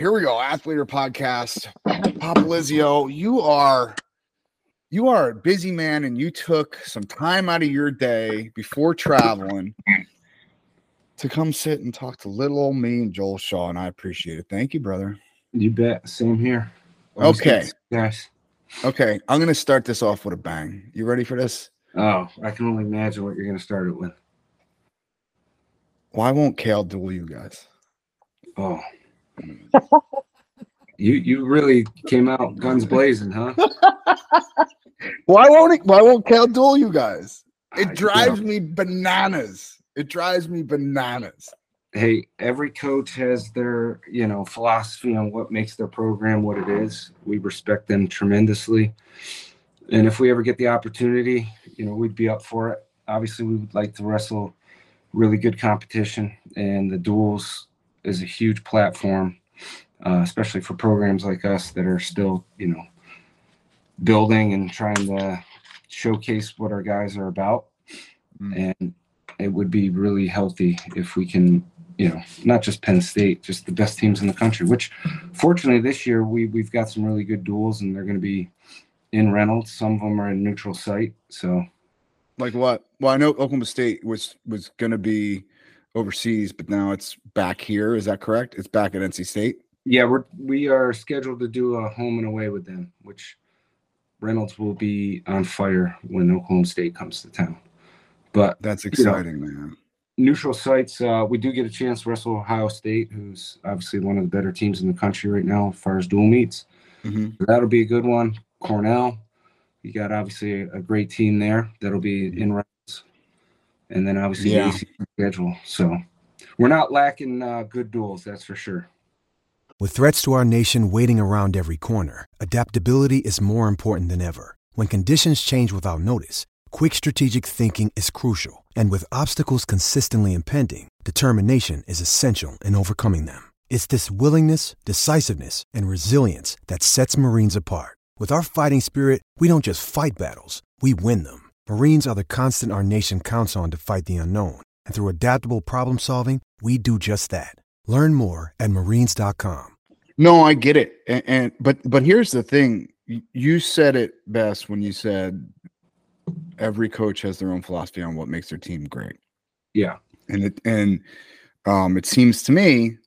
here we go. Athletor podcast. Popolizio, you are you are a busy man and you took some time out of your day before traveling to come sit and talk to little old me and Joel Shaw, and I appreciate it. Thank you, brother. You bet. Same here. Okay. Guys. Okay, I'm gonna start this off with a bang. You ready for this? Oh, I can only imagine what you're gonna start it with. Why won't Cael duel you guys? Oh. You you really came out guns blazing, huh? Why won't it, why won't Cael duel you guys? It drives me bananas. It drives me bananas. hey, every coach has their, you know, philosophy on what makes their program what it is. We respect them tremendously. And if we ever get the opportunity, you know, we'd be up for it. Obviously, we would like to wrestle really good competition, and the duels is a huge platform, uh, especially for programs like us that are still, you know, building and trying to showcase what our guys are about. Mm. And it would be really healthy if we can you know, not just Penn State, just the best teams in the country. Which, fortunately, this year we we've got some really good duels, and they're going to be in Reynolds. Some of them are in neutral site. So Like what? Well, I know Oklahoma State was was going to be overseas, but now it's back here. Is that correct? It's back at NC State. yeah, we're we are scheduled to do a home and away with them, which Reynolds will be on fire when Oklahoma State comes to town. But That's know, exciting, man. neutral sites, uh, we do get a chance to wrestle Ohio State, who's obviously one of the better teams in the country right now as far as dual meets. Mhm. So that'll be a good one. Cornell, you got obviously a, great team there that'll be in Reynolds, and then obviously Yeah. the ACC schedule. So we're not lacking uh, good duels, that's for sure. With threats to our nation waiting around every corner, adaptability is more important than ever. When conditions change without notice, quick strategic thinking is crucial. And with obstacles consistently impending, determination is essential in overcoming them. It's this willingness, decisiveness, and resilience that sets Marines apart. With our fighting spirit, we don't just fight battles, we win them. Marines are the constant our nation counts on to fight the unknown. And through adaptable problem solving, we do just that. Learn more at marines.com. No, I get it, and, and but but here's the thing: you said it best when you said every coach has their own philosophy on what makes their team great, Yeah. and it and um, it seems to me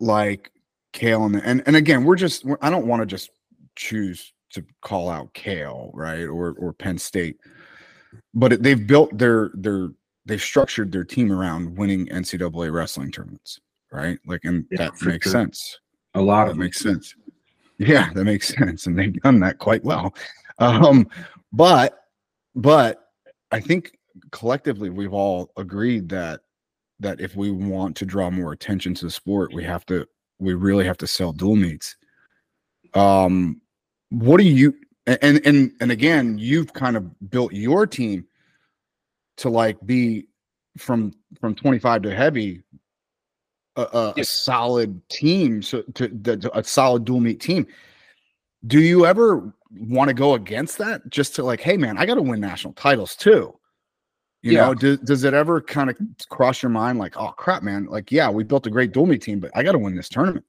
like Cael and and and again, we're just we're, I don't want to just choose to call out Cael, right, or or Penn State, but it, they've built their their they've structured their team around winning NCAA wrestling tournaments, right? Like, and Yeah, that makes sure. sense. A lot That of makes sense. Yeah, that makes sense, and they've done that quite well. Um, but but I think collectively we've all agreed that that if we want to draw more attention to the sport, we have to we really have to sell dual meets. Um, what do you and and and again, you've kind of built your team to like be from from 25 to heavy a, a, a solid team so to, to- to a solid dual meet team. Do you ever want to go against that just to like hey man i got to win national titles too. You Yeah. know do, does it ever kind of cross your mind like oh crap man like yeah we built a great dual meet team but i got to win this tournament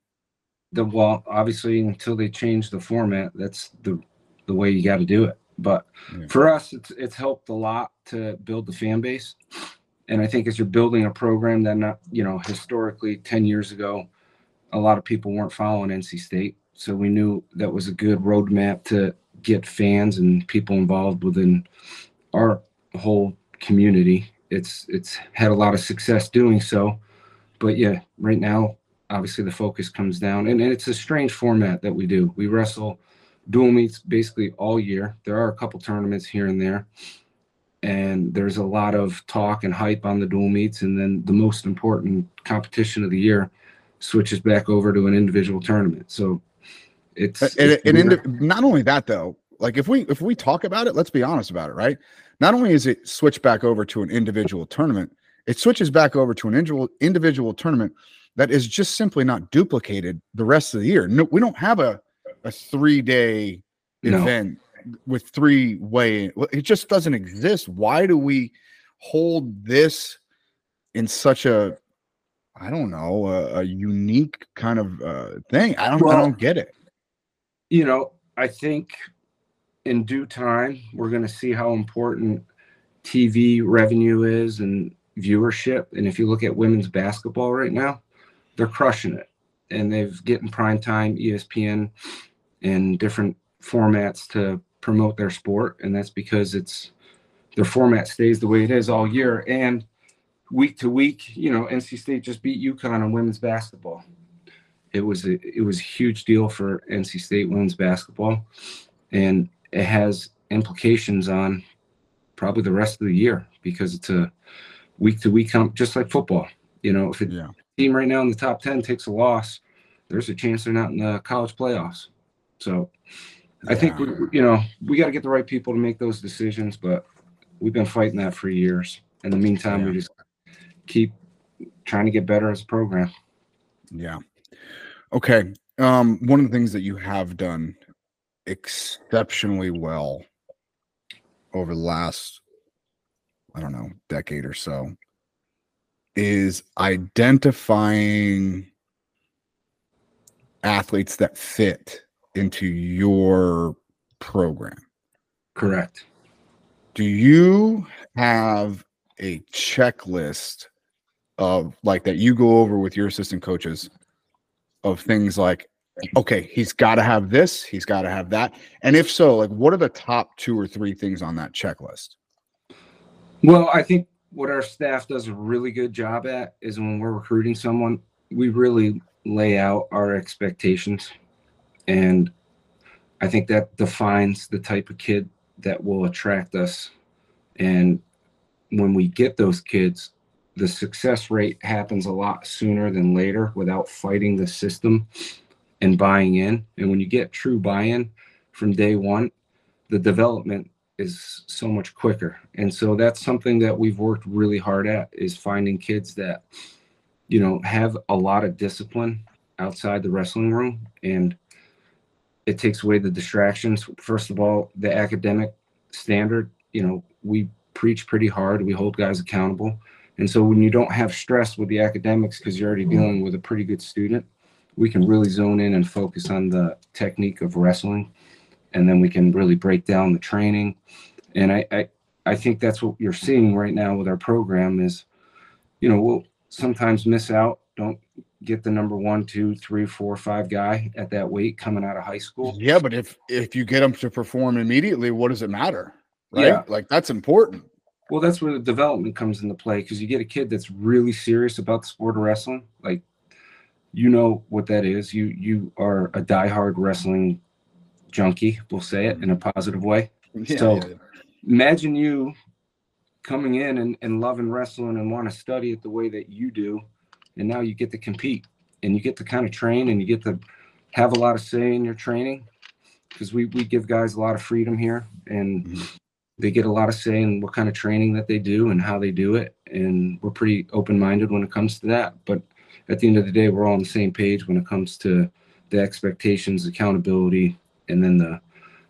the well obviously until they change the format that's the the way you got to do it. But Yeah. for us it's it's helped a lot to build the fan base. And i think as you're building a program that not you know historically 10 years ago a lot of people weren't following nc state. So we knew that was a good roadmap to get fans and people involved within our whole community. It's it's had a lot of success doing so. But yeah right now obviously the focus comes down and, and it's a strange format that we do. We wrestle dual meets basically all year. There are a couple tournaments here and there and there's a lot of talk and hype on the dual meets and then the most important competition of the year switches back over to an individual tournament. So it's, and, it's and, indi- not only that though like if we if we talk about it let's be honest about it right? Not only is it switched back over to an individual tournament it switches back over to an individual individual tournament that is just simply not duplicated the rest of the year no we don't have a a three day No. event with three way it just doesn't exist why do we hold this in such a I don't know, a, a unique kind of uh, thing. I don't, I don't get it. you know, I think in due time we're going to see how important TV revenue is and viewership. And if you look at women's basketball right now, they're crushing it, and they've getting prime time, ESPN, and different formats to promote their sport. And that's because it's their format stays the way it is all year and week to week. You know, NC State just beat UConn on women's basketball it was a it was a huge deal for NC State women's basketball, and it has implications on probably the rest of the year because it's a week to week comp, just like football. You know, if a Yeah. Team right now in the top ten takes a loss, there's a chance they're not in the college playoffs. So, I think we, you know we got to get the right people to make those decisions, but we've been fighting that for years. In the meantime, Yeah. we just keep trying to get better as a program. Yeah. Okay. Um, one of the things that you have done exceptionally well over the last, I don't know, decade or so is identifying athletes that fit into your program. Correct. Do you have a checklist of like that you go over with your assistant coaches of things like okay he's got to have this he's got to have that and if so like what are the top two or three things on that checklist Well, I think what our staff does a really good job at is when we're recruiting someone, we really lay out our expectations. And I think that defines the type of kid that will attract us. And when we get those kids, the success rate happens a lot sooner than later without fighting the system and buying in. And when you get true buy in from day one, the development is so much quicker. And so that's something that we've worked really hard at is finding kids that you know have a lot of discipline outside the wrestling room. And it takes away the distractions. First of all the academic standard you know we preach pretty hard. We hold guys accountable. And so when you don't have stress with the academics because you're already dealing with a pretty good student we can really zone in and focus on the technique of wrestling and then we can really break down the training. And I, I i think that's what you're seeing right now with our program is you know we'll sometimes miss out don't get the number one two three four five guy at that weight coming out of high school. Yeah but if if you get them to perform immediately what does it matter right? Yeah. like that's important. Well that's where the development comes into play because you get a kid that's really serious about the sport of wrestling like you know what that is. You you are a diehard wrestling junkie we'll say it in a positive way Yeah, So- yeah, yeah. imagine you coming in and, and loving wrestling and want to study it the way that you do and now you get to compete and you get to kind of train and you get to have a lot of say in your training because we, we give guys a lot of freedom here and Mhm. they get a lot of say in what kind of training that they do and how they do it and we're pretty open-minded when it comes to that but at the end of the day we're all on the same page when it comes to the expectations accountability and then the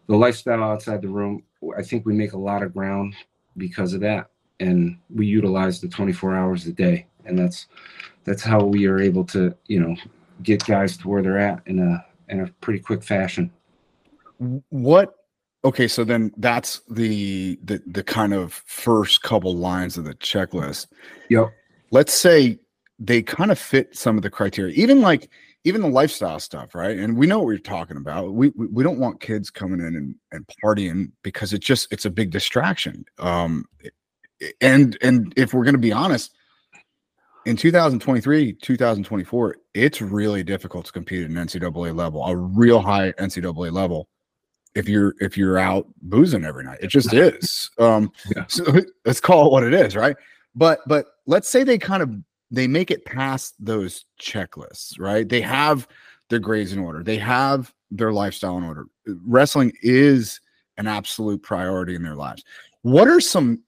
the lifestyle outside the room i think we make a lot of ground because of that. And we utilize the 24 hours a day. And that's that's how we are able to you know get guys to where they're at in a in a pretty quick fashion. What okay so then that's the the the kind of first couple lines of the checklist. Yep. Let's say they kind of fit some of the criteria. Even like even the lifestyle stuff right? And we know what we're talking about. We we, we don't want kids coming in and, and partying because it just it's a big distraction. Um and and if we're going to be honest in 2023 2024 it's really difficult to compete at an ncaa level a real high ncaa level if you're if you're out boozing every night. It just is. Um Yeah. so let's call it what it is right? But but let's say they kind of they make it past those checklists right? They have their grades in order. They have their lifestyle in order. Uh, wrestling is an absolute priority in their lives. What are some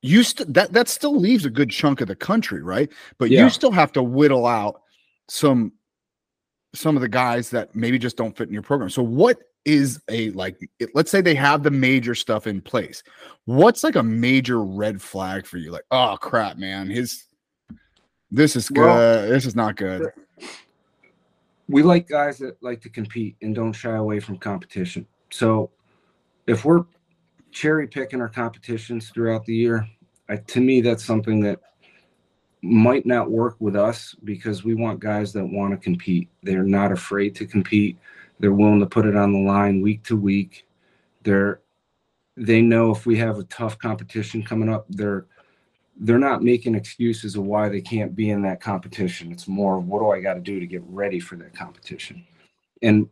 you st- that that still leaves a good chunk of the country right? But Yeah. you still have to whittle out some some of the guys that maybe just don't fit in your program. So what is a like it- let's say they have the major stuff in place. What's like a major red flag for you? Like oh crap man his This is good. Well- this is not good. we like guys that like to compete and don't shy away from competition. So if we're cherry picking our competitions throughout the year, I, to me, that's something that might not work with us because we want guys that want to compete. They're not afraid to compete. They're willing to put it on the line week to week. They're they know if we have a tough competition coming up, they're they're not making excuses of why they can't be in that competition. It's more what do I got to do to get ready for that competition. And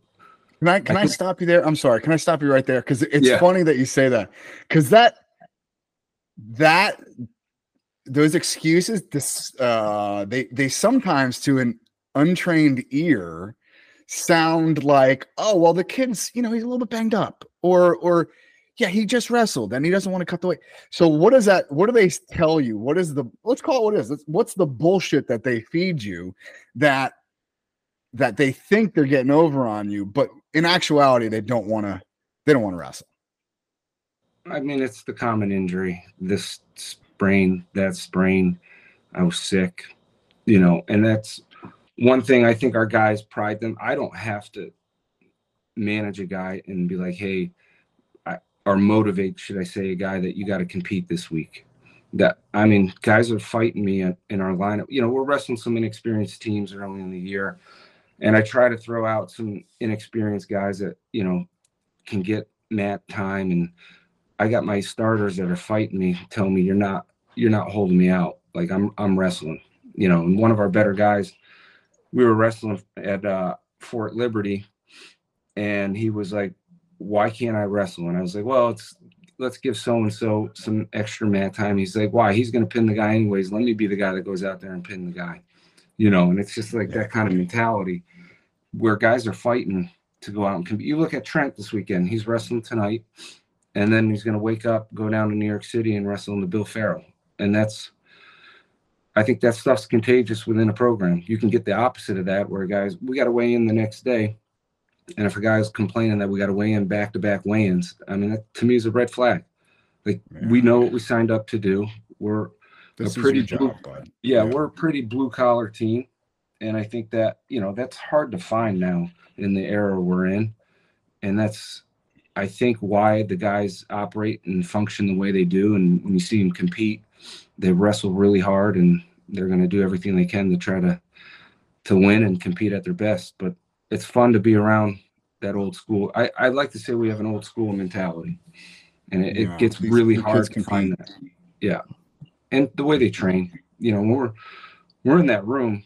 Can I can I, think- stop you there? I'm sorry. Can I stop you right there? Because it's Yeah. funny that you say that. Because that that those excuses, this uh, they they sometimes to an untrained ear sound like, oh well, the kid's you know he's a little bit banged up, or or yeah, he just wrestled and he doesn't want to cut the weight. So what does that? What do they tell you? What is the? Let's call it what is. What's the bullshit that they feed you that that they think they're getting over on you, but in actuality, they don't want to. They don't want to wrestle. I mean, it's the common injury. This sprain, that sprain. I was sick, you know, and that's one thing I think our guys pride them. I don't have to manage a guy and be like, hey, or motivate, should I say, a guy that you got to compete this week. That I mean, guys are fighting me in, our lineup. You know, we're wrestling some inexperienced teams early in the year, and I try to throw out some inexperienced guys that you know can get mat time and I got my starters that are fighting me, telling me you're not you're not holding me out. Like I'm I'm wrestling. You know, and one of our better guys, we were wrestling at uh Fort Liberty and he was like, Why can't I wrestle? And I was like, Well, it's let's give so and so some extra mat time. He's like, Why? He's gonna pin the guy anyways. Let me be the guy that goes out there and pin the guy. You know, and it's just like that kind of mentality where guys are fighting to go out and compete. You look at Trent this weekend, he's wrestling tonight and then he's going to wake up, go down to New York City, and wrestle in the Bill Farrell. And that's, I think that stuff's contagious within a program. You can get the opposite of that, where guys, we got to weigh in the next day, and if a guy's complaining that we got to weigh in back to back weigh-ins, I mean, that to me is a red flag. Like we know what we signed up to do. We're This is pretty blue- job, yeah, Yeah. we're a pretty blue collar team. And I think that, you know, that's hard to find now in the era we're in. And that's, I think, why the guys operate and function the way they do. And when you see them compete, they wrestle really hard and they're going to do everything they can to try to to win and compete at their best. But it's fun to be around that old school. I, I like to say we have an old school mentality. And it, Yeah, it gets really hard to find that. Yeah. And the way they train, you know, when we're we're in that room.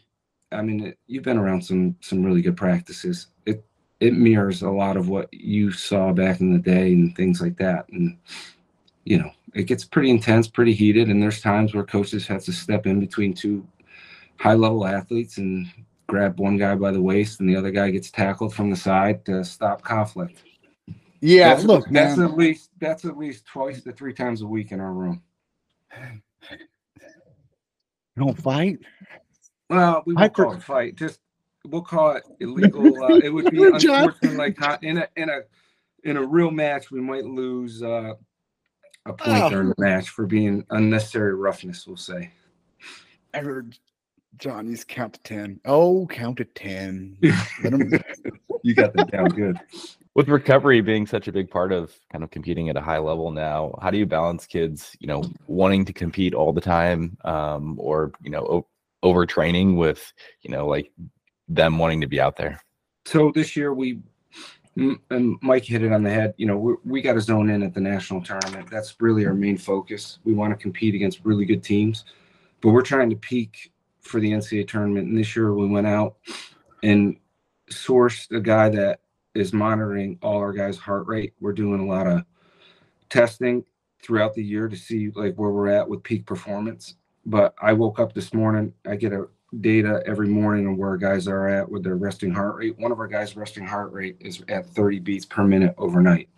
I mean, it, you've been around some some really good practices. It it mirrors a lot of what you saw back in the day and things like that. And you know, it gets pretty intense, pretty heated, and there's times where coaches have to step in between two high level athletes and grab one guy by the waist, and the other guy gets tackled from the side to stop conflict. Yeah, that's, look, that's man. at least that's at least twice to three times a week in our room. You don't fight. Well, we I won't call it a fight. Just we'll call it illegal. Uh, it would be John. unfortunate. Like in a in a in a real match, we might lose uh, a point Oh. during the match for being unnecessary roughness. We'll say. I heard Johnny's count to ten. Oh, count to ten. Him. You got that down good. with recovery being such a big part of kind of competing at a high level now how do you balance kids you know wanting to compete all the time um, or you know o- overtraining with you know like them wanting to be out there So this year we. And Mike hit it on the head. You know, we, we got to zone in at the national tournament. That's really our main focus. We want to compete against really good teams, but we're trying to peak for the NCAA tournament. And this year we went out and sourced a guy that is monitoring all our guys' heart rate. We're doing a lot of testing throughout the year to see like where we're at with peak performance. But I woke up this morning, I get a data every morning on where guys are at with their resting heart rate. One of our guys' resting heart rate is at 30 beats per minute overnight.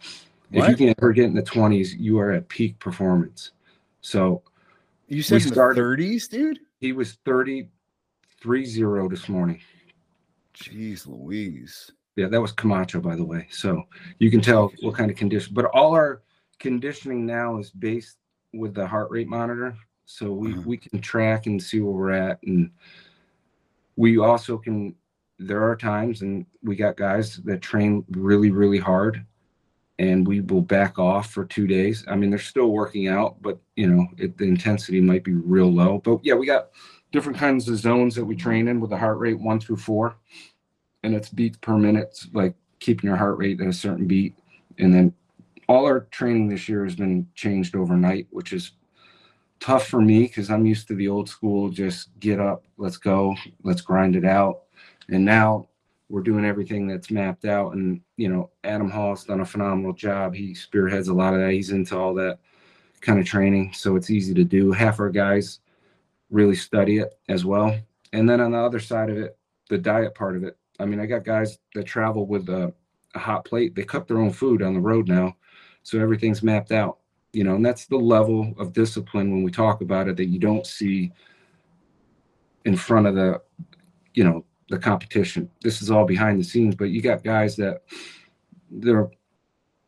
What? If you can ever get in the 20s, you are at peak performance. So You said in the started- thirties, dude. He was 30 3-0 this morning. Jeez, Louise. Yeah, that was Camacho, by the way. So you can tell what kind of condition. But all our conditioning now is based with the heart rate monitor. so we Mhm. we can track and see where we're at, and we also can. There are times, and we got guys that train really really hard, and we will back off for two days. I mean, they're still working out, but you know, it, the intensity might be real low. But yeah, we got different kinds of zones that we train in with the heart rate one through four, and it's beats per minute, like keeping your heart rate at a certain beat, and then all our training this year has been changed overnight, which is tough for me because I'm used to the old school, just get up, let's go, let's grind it out. And now we're doing everything that's mapped out. And, you know, Adam Hall's done a phenomenal job. He spearheads a lot of that. He's into all that kind of training. So it's easy to do. Half our guys really study it as well. And then on the other side of it, the diet part of it. I mean, I got guys that travel with a, a hot plate. They cook their own food on the road now. So everything's mapped out you know, and that's the level of discipline when we talk about it that you don't see in front of the, you know, the competition. This is all behind the scenes, but you got guys that they're,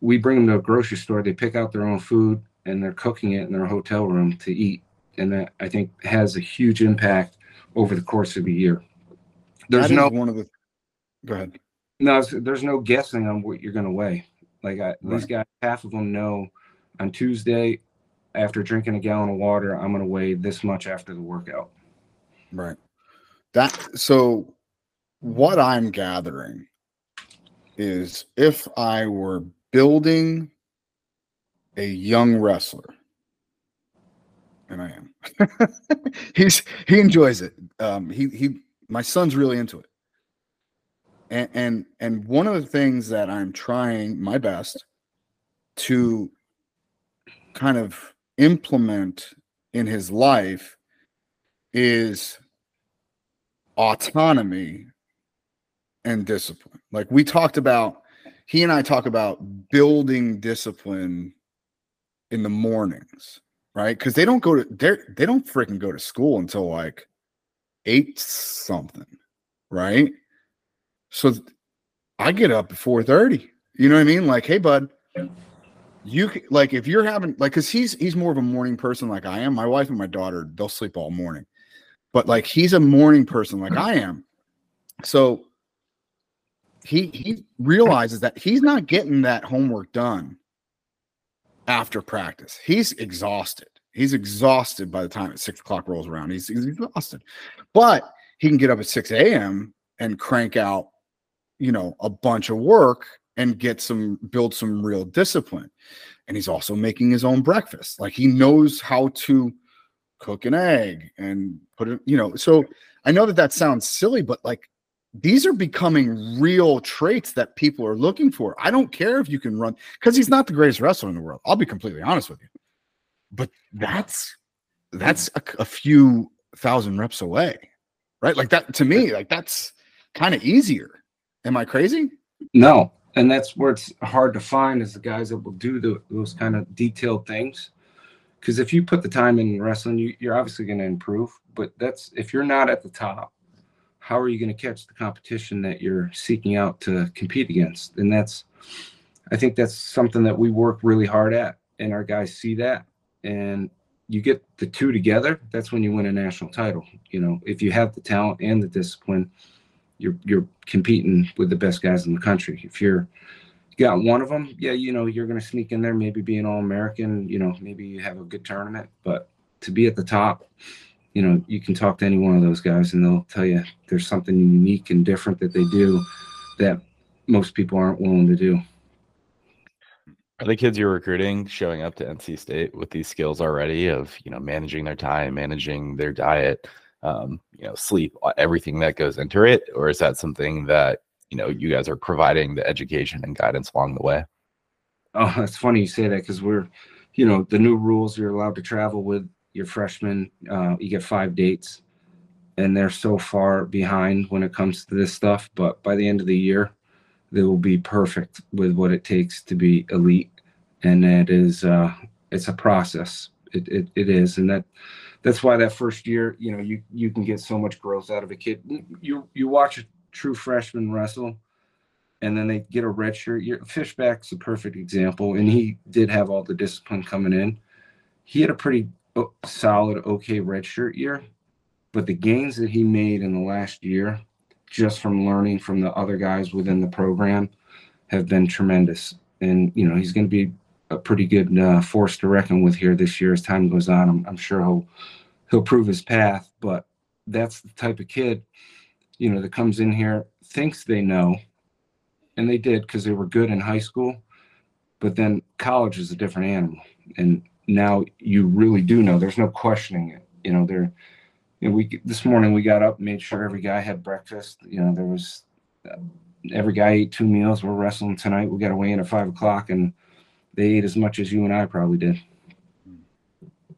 we bring them to a grocery store, they pick out their own food and they're cooking it in their hotel room to eat. And that I think has a huge impact over the course of a year. There's no, one of the. Go ahead. no, there's no guessing on what you're going to weigh. Like I, these guys, half of them know on Tuesday, after drinking a gallon of water, I'm going to weigh this much after the workout. Right. That so what I'm gathering is if I were building a young wrestler, and I am, he's he enjoys it. Um, he he my son's really into it. And and and one of the things that I'm trying my best to kind of implement in his life is autonomy and discipline. Like we talked about, he and I talk about building discipline in the mornings, right? Because they don't go to they they don't freaking go to school until like eight something, right? So I get up at four thirty. You know what I mean? Like, hey, bud, you like if you're having like because he's he's more of a morning person like I am. My wife and my daughter they'll sleep all morning, but like he's a morning person like I am. So he he realizes that he's not getting that homework done after practice. He's exhausted. He's exhausted by the time six o'clock rolls around. He's, he's exhausted, but he can get up at six a.m. and crank out, you know, a bunch of work and get some build some real discipline. And he's also making his own breakfast. Like he knows how to cook an egg and put it, you know. So I know that that sounds silly, but like these are becoming real traits that people are looking for. I don't care if you can run because he's not the greatest wrestler in the world. I'll be completely honest with you. But that's that's a, a few thousand reps away, right? Like that to me, like that's kind of easier. Am I crazy? No, and that's where it's hard to find is the guys that will do the, those kind of detailed things. Because if you put the time in wrestling, you, you're obviously going to improve. But that's if you're not at the top, how are you going to catch the competition that you're seeking out to compete against? And that's, I think that's something that we work really hard at, and our guys see that. And you get the two together, that's when you win a national title. You know, if you have the talent and the discipline, you're you're competing with the best guys in the country. If you're you got one of them, yeah, you know, you're going to sneak in there, maybe be an all American, you know, maybe you have a good tournament, but to be at the top, you know, you can talk to any one of those guys and they'll tell you there's something unique and different that they do that most people aren't willing to do. Are the kids you're recruiting showing up to NC State with these skills already of you know managing their time, managing their diet, um, you know, sleep, everything that goes into it, or is that something that you know you guys are providing the education and guidance along the way? Oh, it's funny you say that because we're, you know, the new rules you're allowed to travel with your freshmen. Uh, you get five dates, and they're so far behind when it comes to this stuff. But by the end of the year, they will be perfect with what it takes to be elite, and it is uh, it's a process. It, it it is, and that that's why that first year, you know, you you can get so much growth out of a kid. You you watch a true freshman wrestle and then they get a red shirt. Your Fishback's a perfect example, and he did have all the discipline coming in. He had a pretty solid, okay redshirt year, but the gains that he made in the last year, just from learning from the other guys within the program, have been tremendous. And you know he's going to be a pretty good uh, force to reckon with here this year as time goes on. I'm, I'm sure he'll he'll prove his path, but that's the type of kid, you know, that comes in here thinks they know, and they did because they were good in high school, but then college is a different animal, and now you really do know. There's no questioning it. You know, there. You know, we this morning we got up, made sure every guy had breakfast. You know, there was uh, every guy ate two meals. We're wrestling tonight. We got to weigh in at five o'clock, and they ate as much as you and I probably did.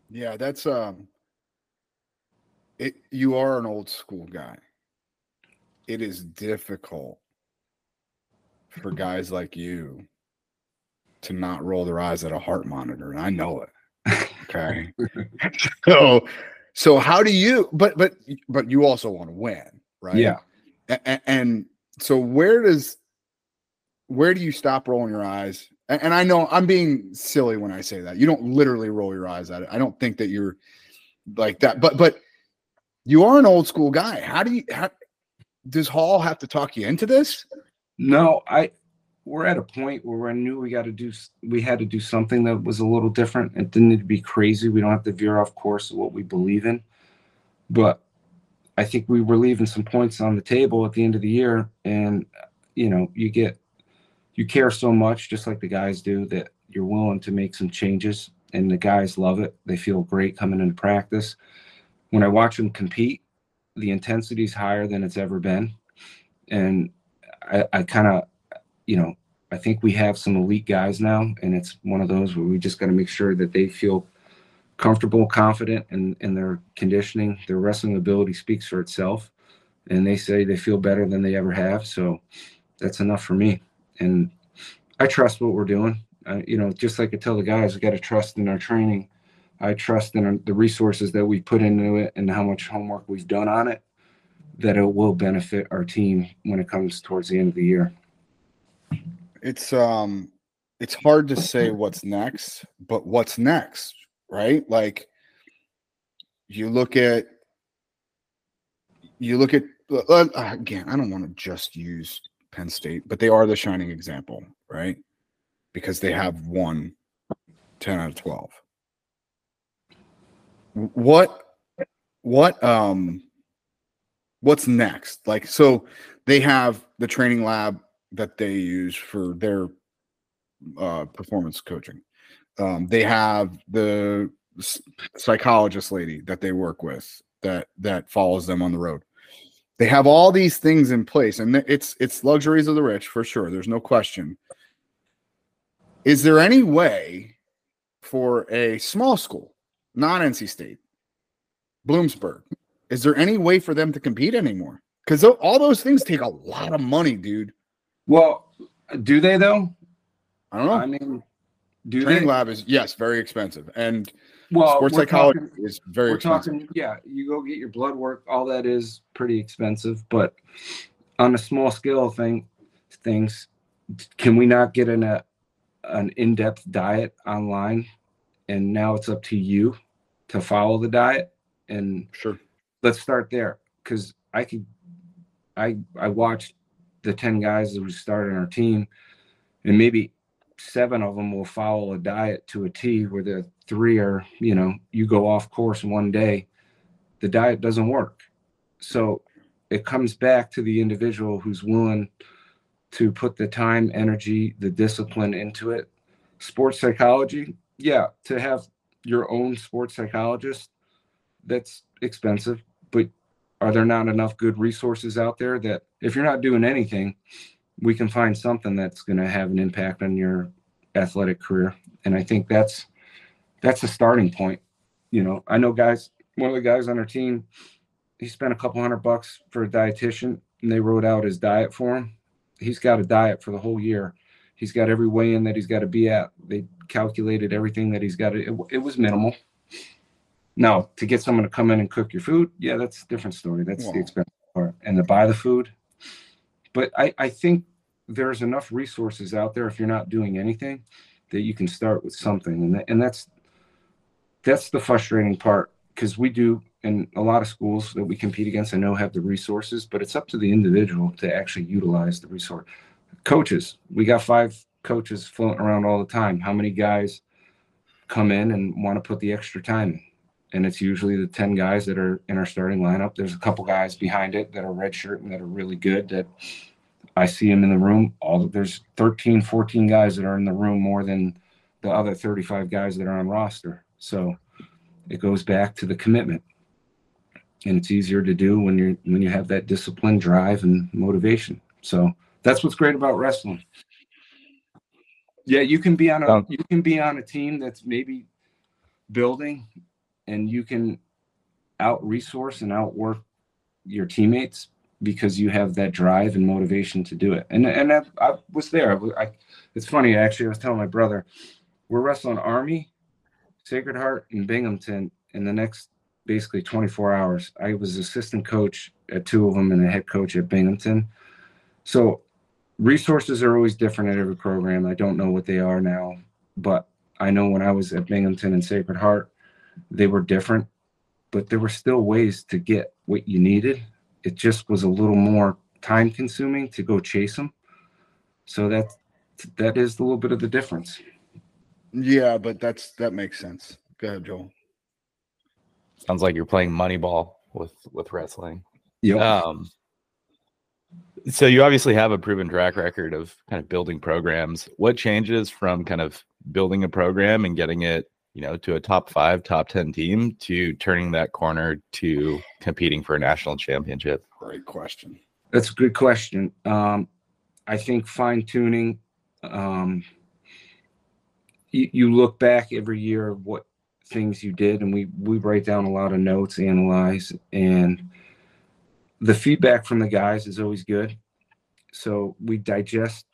Yeah, that's um it you are an old school guy. It is difficult for guys like you to not roll their eyes at a heart monitor, and I know it. Okay. so so how do you but but but you also want to win, right? Yeah. And, and so where does where do you stop rolling your eyes? And, and I know I'm being silly when I say that. You don't literally roll your eyes at it. I don't think that you're like that. But but you are an old school guy. How do you how does Hall have to talk you into this? No, I we're at a point where I knew we got to do we had to do something that was a little different. It didn't need to be crazy. We don't have to veer off course of what we believe in. But I think we were leaving some points on the table at the end of the year and you know, you get you care so much just like the guys do that you're willing to make some changes and the guys love it. They feel great coming into practice. When I watch them compete, the intensity is higher than it's ever been. And I, I kind of, you know, I think we have some elite guys now, and it's one of those where we just got to make sure that they feel comfortable, confident in, in their conditioning. Their wrestling ability speaks for itself, and they say they feel better than they ever have. So that's enough for me. And I trust what we're doing. I, you know, just like I tell the guys, we got to trust in our training. I trust in our, the resources that we put into it and how much homework we've done on it that it will benefit our team when it comes towards the end of the year. It's um it's hard to say what's next, but what's next, right? Like you look at you look at uh, again, I don't want to just use Penn State, but they are the shining example, right? Because they have won 10 out of 12. What what um what's next? Like so they have the training lab that they use for their uh performance coaching. Um they have the psychologist lady that they work with that that follows them on the road. They have all these things in place and it's it's luxuries of the rich for sure there's no question. Is there any way for a small school non nc state bloomsburg is there any way for them to compete anymore? Because all those things take a lot of money dude Well, do they though? i don't know I mean, do training they? lab is yes very expensive and well, sports psychology talking- is very we're expensive talking, yeah, you go get your blood work, all that is pretty expensive, but on a small scale thing, things, can we not get in a an in-depth diet online? And now it's up to you to follow the diet. And sure let's start there. Cause I could I I watched the 10 guys that we started on our team, and maybe seven of them will follow a diet to a T where the three are, you know, you go off course one day, the diet doesn't work. So it comes back to the individual who's willing to put the time, energy, the discipline into it. Sports psychology, yeah, to have your own sports psychologist, that's expensive, are there not enough good resources out there that if you're not doing anything, we can find something that's going to have an impact on your athletic career? And i think that's that's a starting point. You know i know guys one of the guys on our team he spent a couple hundred bucks for a dietitian and they wrote out his diet for him. He's got a diet for the whole year. He's got every weigh in that he's got to be at. They calculated everything that he's got to, it, it was minimal now to get someone to come in and cook your food yeah that's a different story. That's Wow. the expensive part. And to buy the food. But I, I think there's enough resources out there if you're not doing anything that you can start with something. And, that, and that's that's the frustrating part because we do and a lot of schools that we compete against i know have the resources but it's up to the individual to actually utilize the resource. Coaches we got five coaches floating around all the time. How many guys come in and want to put the extra time in and it's usually the 10 guys that are in our starting lineup. There's a couple guys behind it that are redshirt and that are really good that i see them in the room. All there's 13 14 guys that are in the room more than the other 35 guys that are on roster. So it goes back to the commitment. And it's easier to do when you're when you have that discipline drive and motivation. So that's what's great about wrestling. Yeah you can be on a you can be on a team that's maybe building and you can out resource and outwork your teammates because you have that drive and motivation to do it and and i, I was there I, it's funny actually i was telling my brother we're wrestling army sacred heart and binghamton in the next basically 24 hours. I was assistant coach at two of them and the head coach at Binghamton. So resources are always different at every program. I don't know what they are now, but I know when I was at Binghamton and Sacred Heart, they were different, but there were still ways to get what you needed. It just was a little more time consuming to go chase them. So that that is a little bit of the difference. Yeah, but that's that makes sense. Go ahead, Joel. Sounds like you're playing Moneyball with with wrestling. Yeah. Um, so you obviously have a proven track record of kind of building programs. What changes from kind of building a program and getting it, you know, to a top five, top ten team to turning that corner to competing for a national championship? Great question. That's a good question. Um, I think fine tuning. Um, you, you look back every year of what things you did, and we we write down a lot of notes, analyze, and the feedback from the guys is always good. So we digest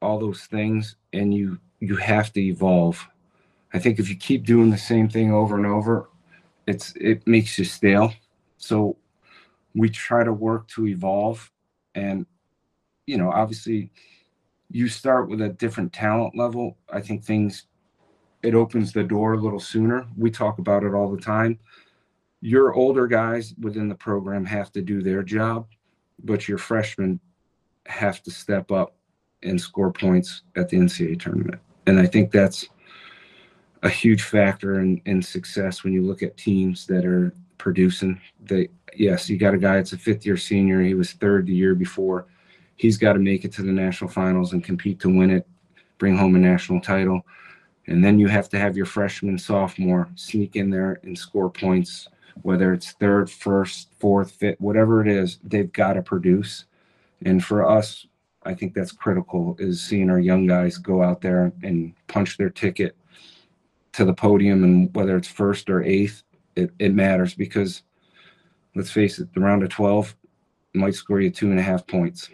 all those things, and you you have to evolve. I think if you keep doing the same thing over and over, it's it makes you stale. So we try to work to evolve and you know obviously you start with a different talent level. I think things it opens the door a little sooner. We talk about it all the time. Your older guys within the program have to do their job but your freshmen have to step up and score points at the ncaa tournament. And i think that's a huge factor in, in success when you look at teams that are producing. They yes you got a guy that's a fifth year senior. He was third the year before. He's got to make it to the national finals and compete to win it bring home a national title. And then you have to have your freshman sophomore sneak in there and score points whether it's third first fourth fifth whatever it is they've got to produce. And for us i think that's critical is seeing our young guys go out there and punch their ticket to the podium and whether it's first or eighth it, it matters because let's face it the round of 12 might score you two and a half points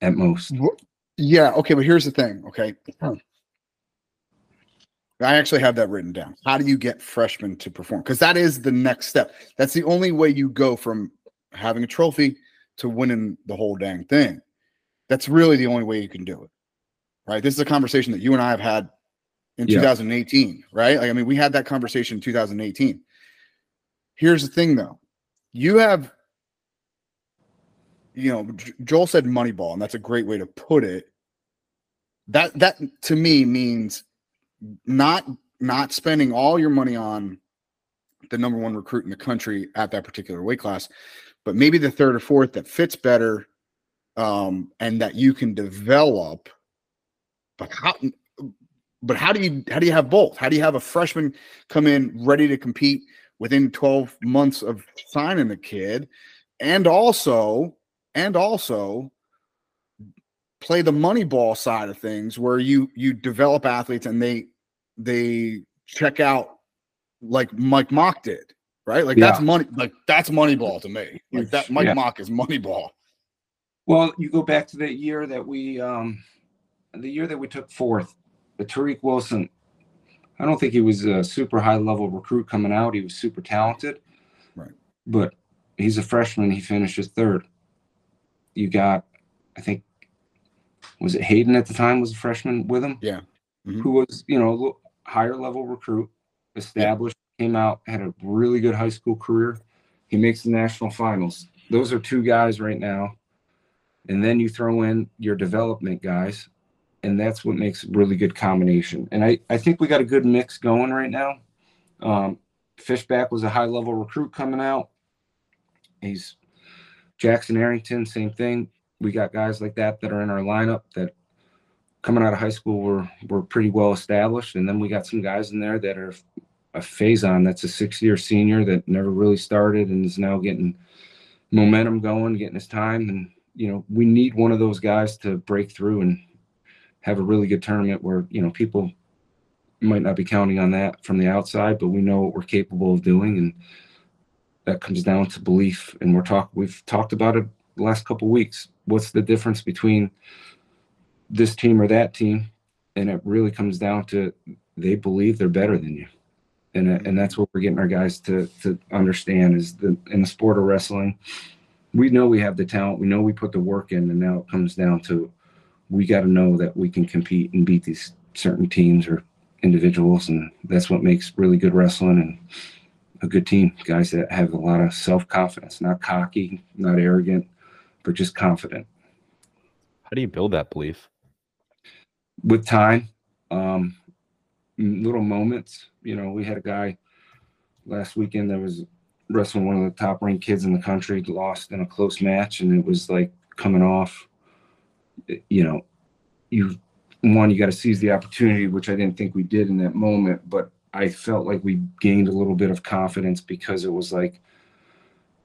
at most Yeah, okay, but here's the thing, okay? I actually have that written down. How do you get freshmen to perform? Because that is the next step. That's the only way you go from having a trophy to winning the whole dang thing. That's really the only way you can do it. Right? This is a conversation that you and I have had in Yeah. 2018, right? Like, I mean, we had that conversation in 2018. Here's the thing though. You have you know, Joel said Moneyball, and that's a great way to put it. That that to me means not not spending all your money on the number one recruit in the country at that particular weight class, but maybe the third or fourth that fits better, um, and that you can develop. But how? But how do you how do you have both? How do you have a freshman come in ready to compete within 12 months of signing the kid, and also and also play the money ball side of things where you you develop athletes and they they check out like Mike Mock did, right? Like that's money like that's money ball to me. Like that Mike Yeah. Mock is money ball. Well, you go back to that year that we, um, the year that we took fourth, but Tariq Wilson. I don't think he was a super high level recruit coming out. He was super talented, Right. But he's a freshman. He finishes third. You got, I think, was it Hayden at the time was a freshman with him? Yeah. Mhm. Who was you know a little higher level recruit, established, came out, had a really good high school career. He makes the national finals. Those are two guys right now. And then you throw in your development guys, and that's what makes a really good combination. And I, I think we got a good mix going right now. Um, Fishback was a high level recruit coming out. He's Jackson Arrington, same thing. We got guys like that that are in our lineup that coming out of high school were were pretty well established, and then we got some guys in there that are a Faison that's a six year senior that never really started and is now getting momentum going, getting his time, and you know we need one of those guys to break through and have a really good tournament where you know people might not be counting on that from the outside, but we know what we're capable of doing, and that comes down to belief. And we're talk we've talked about it the last couple weeks. What's the difference between this team or that team? And it really comes down to they believe they're better than you, and uh, and that's what we're getting our guys to to understand is the in the sport of wrestling. We know we have the talent. We know we put the work in, and now it comes down to we got to know that we can compete and beat these certain teams or individuals, and that's what makes really good wrestling and a good team. Guys that have a lot of self confidence, not cocky, not arrogant, but just confident. How do you build that belief? With time, um, little moments. You know, we had a guy last weekend that was wrestling one of the top ranked kids in the country, lost in a close match, and it was like coming off. You know, you one, you got to seize the opportunity, which I didn't think we did in that moment, but I felt like we gained a little bit of confidence because it was like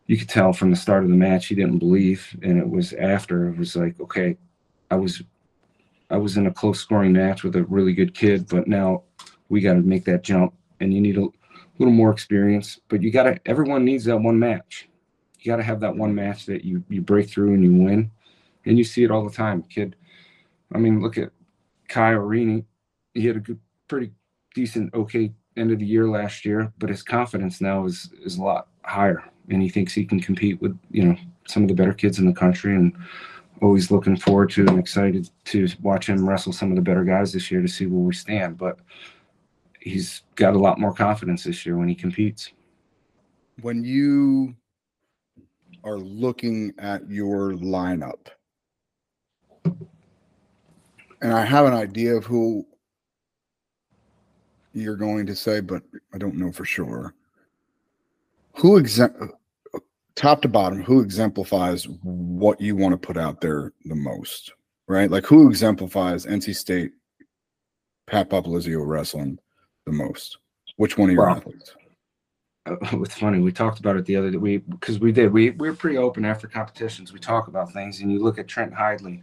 you could tell from the start of the match he didn't believe, and it was after it was like, okay, I was I was in a close scoring match with a really good kid, but now we got to make that jump, and you need a little more experience. But you got to everyone needs that one match. You got to have that one match that you you break through and you win, and you see it all the time, kid. I mean, look at Kai Orine, he had a good, pretty decent, okay end of the year last year, but his confidence now is is a lot higher, and he thinks he can compete with you know some of the better kids in the country, and always looking forward to and excited to watch him wrestle some of the better guys this year to see where we stand. But he's got a lot more confidence this year when he competes. When you are looking at your lineup, and I have an idea of who you're going to say, but I don't know for sure. Who exem- top to bottom, who exemplifies what you want to put out there the most, right? Like who exemplifies NC State Pat Popolizio wrestling the most? Which one of your athletes? uh, it's funny we talked about it the other day we because we did we, we were pretty open after competitions we talk about things and you look at trent hidlay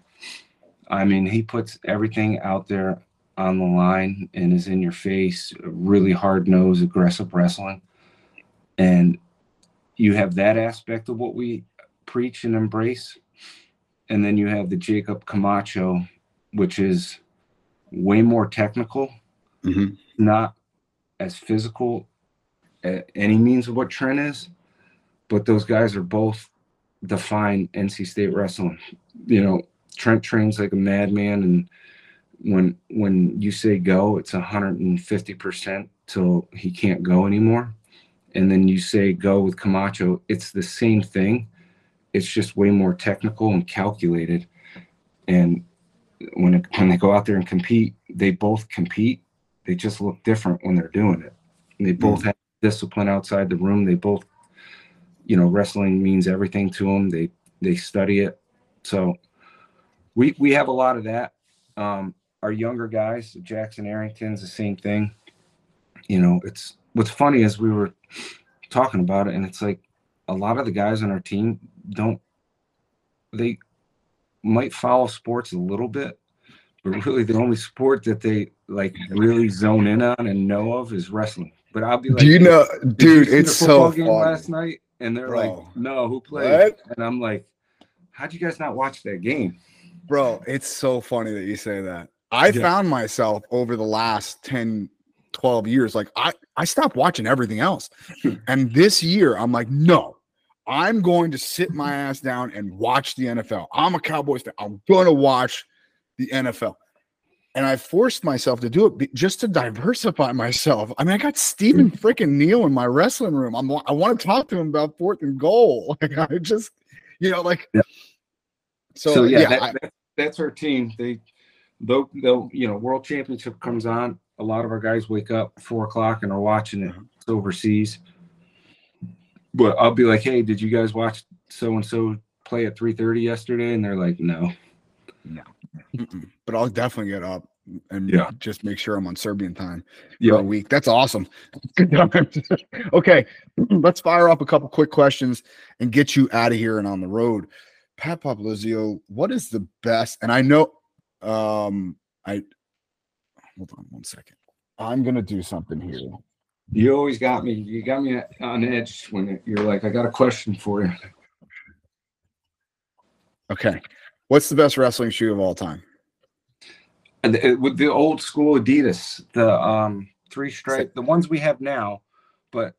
i mean he puts everything out there on the line and is in your face really hard nosed aggressive wrestling and you have that aspect of what we preach and embrace and then you have the jakob camacho which is way more technical Mhm. not as physical at any means of what Trent is, but those guys are both define NC State wrestling. You know, Trent trains like a madman, and when when you say go, it's hundred and fifty percent till he can't go anymore. And then you say go with Camacho, it's the same thing. It's just way more technical and calculated. And when it, when they go out there and compete, they both compete. They just look different when they're doing it. And they hmm. both have discipline outside the room. They both, you know, wrestling means everything to them. They they study it. So we we have a lot of that. Um, our younger guys, Jackson Arrington's the same thing. You know, it's what's funny is we were talking about it, and it's like a lot of the guys on our team don't they might follow sports a little bit, but really the only sport that they like really zone in on and know of is wrestling. But I'll be like, Do you know, "Did dude? you It's so game funny. last night, and they're Bro. like, "No, who played?" What? And I'm like, "How'd you guys not watch that game?" Bro, it's so funny that you say that. I Yeah. found myself over the last 10, 12 years, like I, I stopped watching everything else. Hmm. and this year, I'm like, no, I'm going to sit my ass down and watch the NFL. I'm a Cowboys fan. I'm going to watch the NFL. and I forced myself to do it just to diversify myself. I mean, I got Stephen hmm. freaking Neal in my wrestling room. I'm I want to talk to him about fourth and goal. Like I just, you know, like Yeah. So, So, yeah, yeah, that, I- that- that's our team. They, they'll, they'll, you know, World Championship comes on. A lot of our guys wake up four o'clock and are watching it. Uh-huh. It's overseas. But I'll be like, hey, did you guys watch so and so play at three thirty yesterday? And they're like, no. mm-mm. but I'll definitely get up and Yeah. just make sure I'm on Serbian time for Yeah. a week. That's awesome. Good times. okay, let's fire up a couple quick questions and get you out of here and on the road. Pat Popolizio, what is the best? And I know, um, I hold on one second. I'm gonna do something here. You always got me. You got me on edge when you're like, I got a question for you. Okay, what's the best wrestling shoe of all time? And the- with the old school Adidas, the um three stripe, the ones we have now, but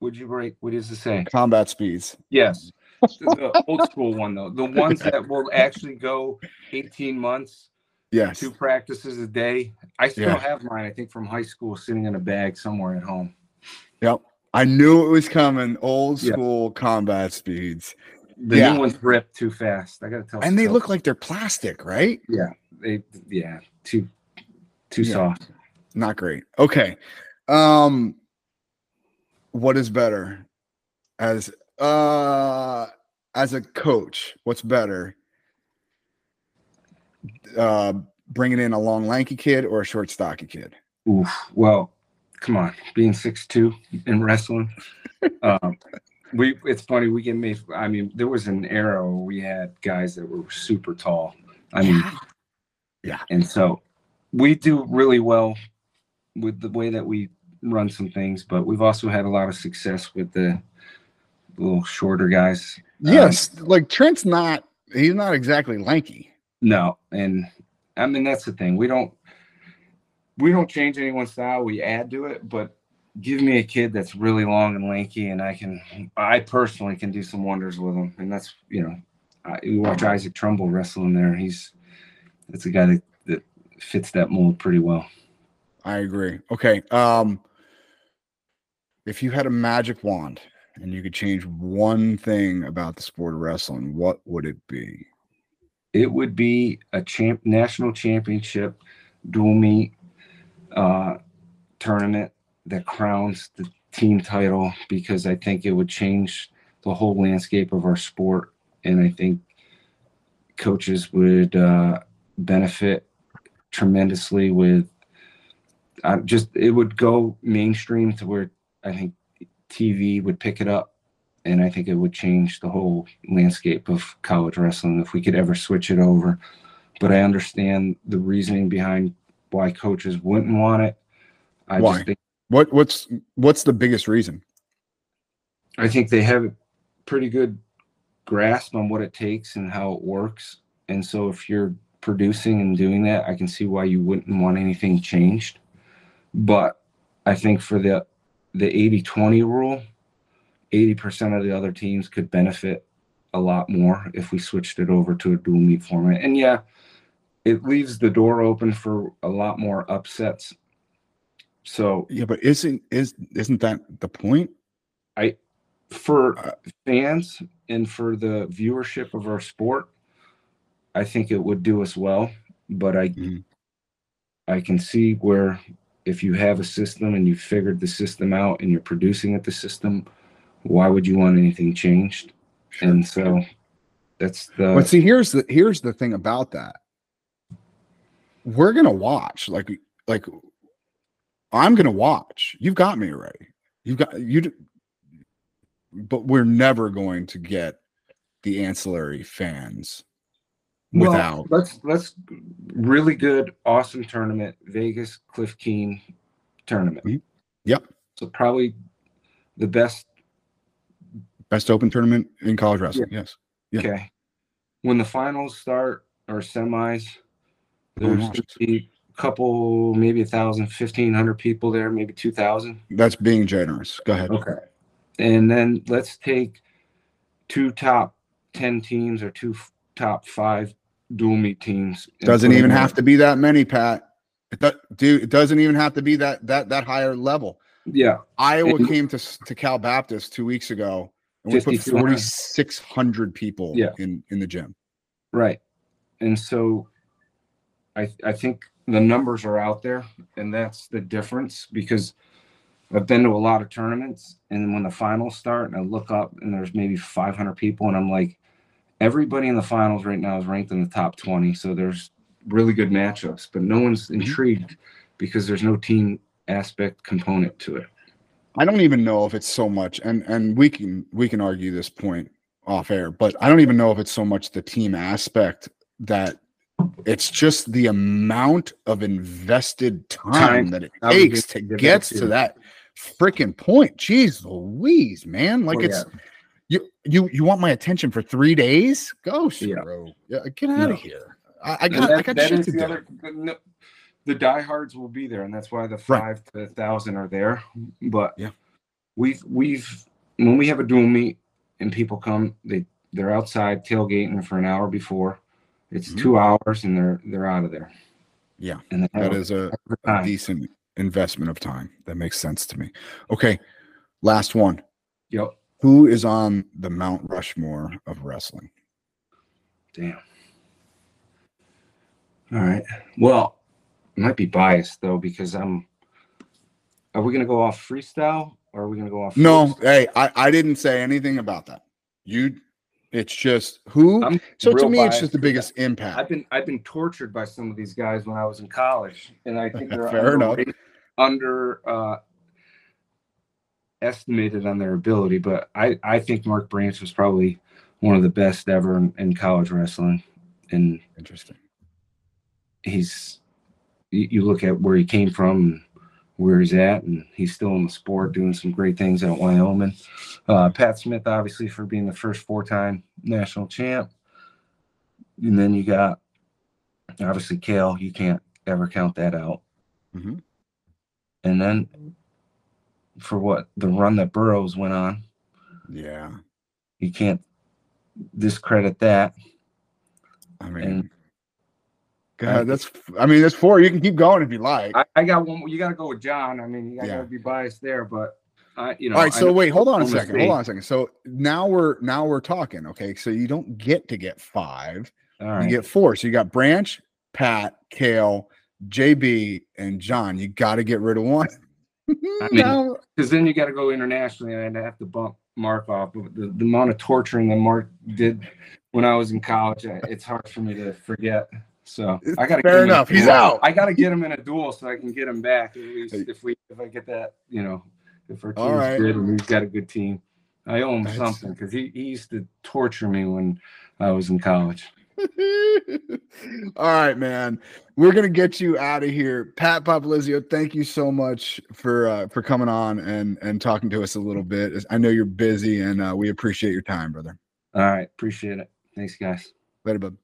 would you break? What does it say? Combat Speeds. Yes. The old school one though, the ones that will actually go 18 months, Yes. two practices a day. I still Yeah. have mine, I think from high school, sitting in a bag somewhere at home. Yep. I knew it was coming. Old Yeah. school Combat Speeds, The Yeah. new ones rip too fast. I gotta tell. and they look like they're plastic, right? Yeah. They yeah too too soft. not great okay um what is better as uh as a coach what's better uh bringing in a long lanky kid or a short stocky kid Oof. Well, come on, being six two in wrestling. um, we it's funny we get made. I mean, there was an era where we had guys that were super tall. I mean, Yeah. and so we do really well with the way that we run some things, but we've also had a lot of success with the little shorter guys. yes like trent's not he's not exactly lanky No, and I mean that's the thing. We don't we don't change anyone's style. We add to it, but give me a kid that's really long and lanky, and I can I personally can do some wonders with him. And that's you know, I, you watch Isaac Trumble wrestling there. He's that's a guy that, that fits that mold pretty well. i agree okay um if you had a magic wand and you could change one thing about the sport of wrestling what would it be It would be a champ national championship dual meet uh, tournament that crowns the team title because I think it would change the whole landscape of our sport, and I think coaches would uh, benefit tremendously with. Uh, just it would go mainstream to where I think TV would pick it up, and I think it would change the whole landscape of college wrestling if we could ever switch it over. But I understand the reasoning behind why coaches wouldn't want it. I Why? just think what what's what's the biggest reason I think they have a pretty good grasp on what it takes and how it works. And so if you're producing and doing that, I can see why you wouldn't want anything changed. But I think for the the 80-20 rule, 80% of the other teams could benefit a lot more if we switched it over to a dual meet format. And yeah, it leaves the door open for a lot more upsets. So Yeah, but isn't is isn't that the point? I for Uh, fans and for the viewership of our sport, I think it would do us well. But I, Mhm. I can see where if you have a system and you figured the system out and you're producing at the system, why would you want anything changed? And so that's the But see, here's the here's the thing about that. We're gonna watch, like like I'm gonna watch. You've got me already. You've got you, but we're never going to get the ancillary fans Well, without. let's let's really good, awesome tournament, Vegas Cliff Keen tournament. Mhm. Yep. So probably the best Best open tournament in college wrestling. Yes. Yeah. Okay. When the finals start or semis, there's watch gonna be a couple, maybe a thousand, fifteen hundred people there, maybe two thousand. That's being generous. Go ahead. Okay. And then let's take two top ten teams or two top five dual meet teams. Doesn't even have to be that many, Pat. It do, dude, it doesn't even have to be that that that higher level. Yeah. Iowa And- came to to Cal Baptist two weeks ago, and we put forty six hundred people Yeah. in in the gym. Right. And so I I think the numbers are out there and that's the difference because I've been to a lot of tournaments and when the finals start and I look up and there's maybe 500 people and I'm like everybody in the finals right now is ranked in the top 20 so there's really good matchups but no one's mm-hmm. intrigued because there's no team aspect component to it. I don't even know if it's so much, and and we can we can argue this point off air, but I don't even know if it's so much the team aspect that it's just the amount of invested time, Time. that it takes to get to that freaking point. Jeez Louise, man! Like Oh, it's you you you want my attention for three days? Go, Yeah. bro. Yeah, get out No. of here. I, I got I got that shit is to the do. other- the, no- the diehards will be there, and that's why the five to thousand are there. But Yeah. we've we've when we have a dual meet and people come, they they're outside tailgating for an hour before. It's Mhm. two hours, and they're they're out of there. Yeah, and That a a, a decent investment of time. That makes sense to me. Okay, last one. Yep. Who is on the Mount Rushmore of wrestling? Damn. All right. Well, I might be biased though because I'm. Are we gonna go off freestyle or are we gonna go off? No, first? hey, I, I didn't say anything about that. You, it's just who. I'm so to me, it's just the biggest impact. I've been I've been tortured by some of these guys when I was in college, and I think they're Fair enough. under uh, estimated on their ability. But I I think Mark Branch was probably one of the best ever in, in college wrestling, and Interesting. he's you, you look at where he came from and where he's at, and he's still in the sport doing some great things in Wyoming. Uh, Pat Smith, obviously, for being the first four-time national champ, and then you got obviously Cael. You can't ever count that out. Mhm. And then for what the run that Burroughs went on, Yeah, you can't discredit that. I mean, And- God, that's. I mean, that's four. You can keep going if you like. I, I got one. You got to go with John. I mean, you got to Yeah. be biased there, but I, you know. All right, so wait, hold on a second. State. Hold on a second. So now we're now we're talking. Okay, so you don't get to get five. All You get four. So you got Branch, Pat, Cael, JB, and John. You got to get rid of one. mean- No. Because then you got to go internationally, and I'd have to bump Mark off. But the, the amount of torturing that Mark did when I was in college, it's hard for me to forget. So I got to Fair enough. He's out. I got to get him in a duel so I can get him back. At least if we if I get that, you know, if our team's right. good and we've got a good team, I owe him That's- something because he, he used to torture me when I was in college. All right, man. We're gonna get you out of here, Pat Popolizio. Thank you so much for uh, for coming on and and talking to us a little bit. I know you're busy, and uh, we appreciate your time, brother. All right, appreciate it. Thanks, guys. Later, bud.